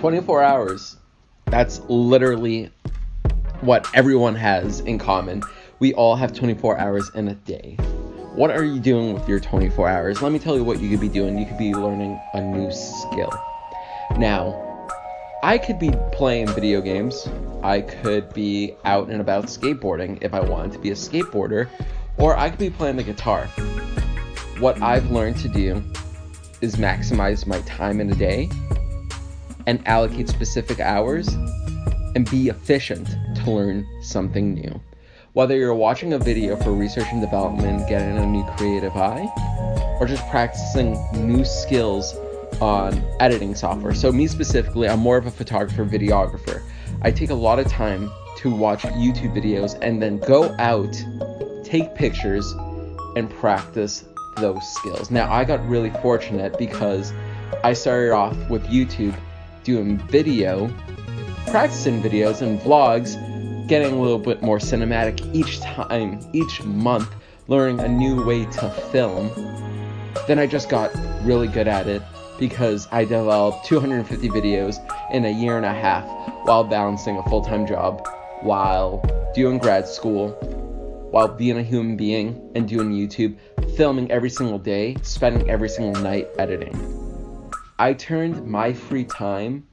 24 hours. That's literally what everyone has in common. We all have 24 hours in a day. What are you doing with your 24 hours? Let me tell you what you could be doing. You could be learning a new skill. Now, I could be playing video games. I could be out and about skateboarding if I wanted to be a skateboarder, or I could be playing the guitar. What I've learned to do is maximize my time in a day and allocate specific hours and be efficient to learn something new. Whether you're watching a video for research and development, getting a new creative eye, or just practicing new skills on editing software. So, me specifically, I'm more of a photographer, videographer. I take a lot of time to watch YouTube videos and then go out, take pictures, and practice those skills. Now, I got really fortunate because I started off with YouTube doing video, practicing videos and vlogs, getting a little bit more cinematic each time, each month, learning a new way to film. Then I just got really good at it because I developed 250 videos in a year and a half while balancing a full time job, while doing grad school, while being a human being and doing YouTube, filming every single day, spending every single night editing. I turned my free time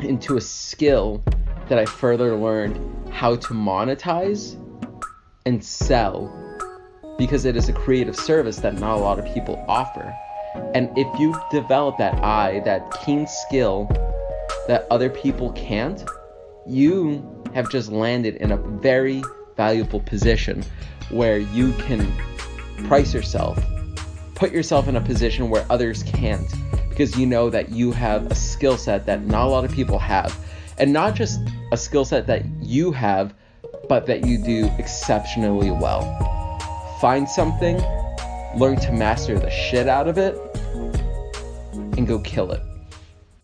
into a skill that I further learned how to monetize and sell because it is a creative service that not a lot of people offer. And if you develop that eye, that keen skill that other people can't, you have just landed in a very valuable position where you can price yourself, put yourself in a position where others can't, because you know that you have a skill set that not a lot of people have. And not just a skill set that you have, but that you do exceptionally well. Find something learn to master the shit out of it, and go kill it.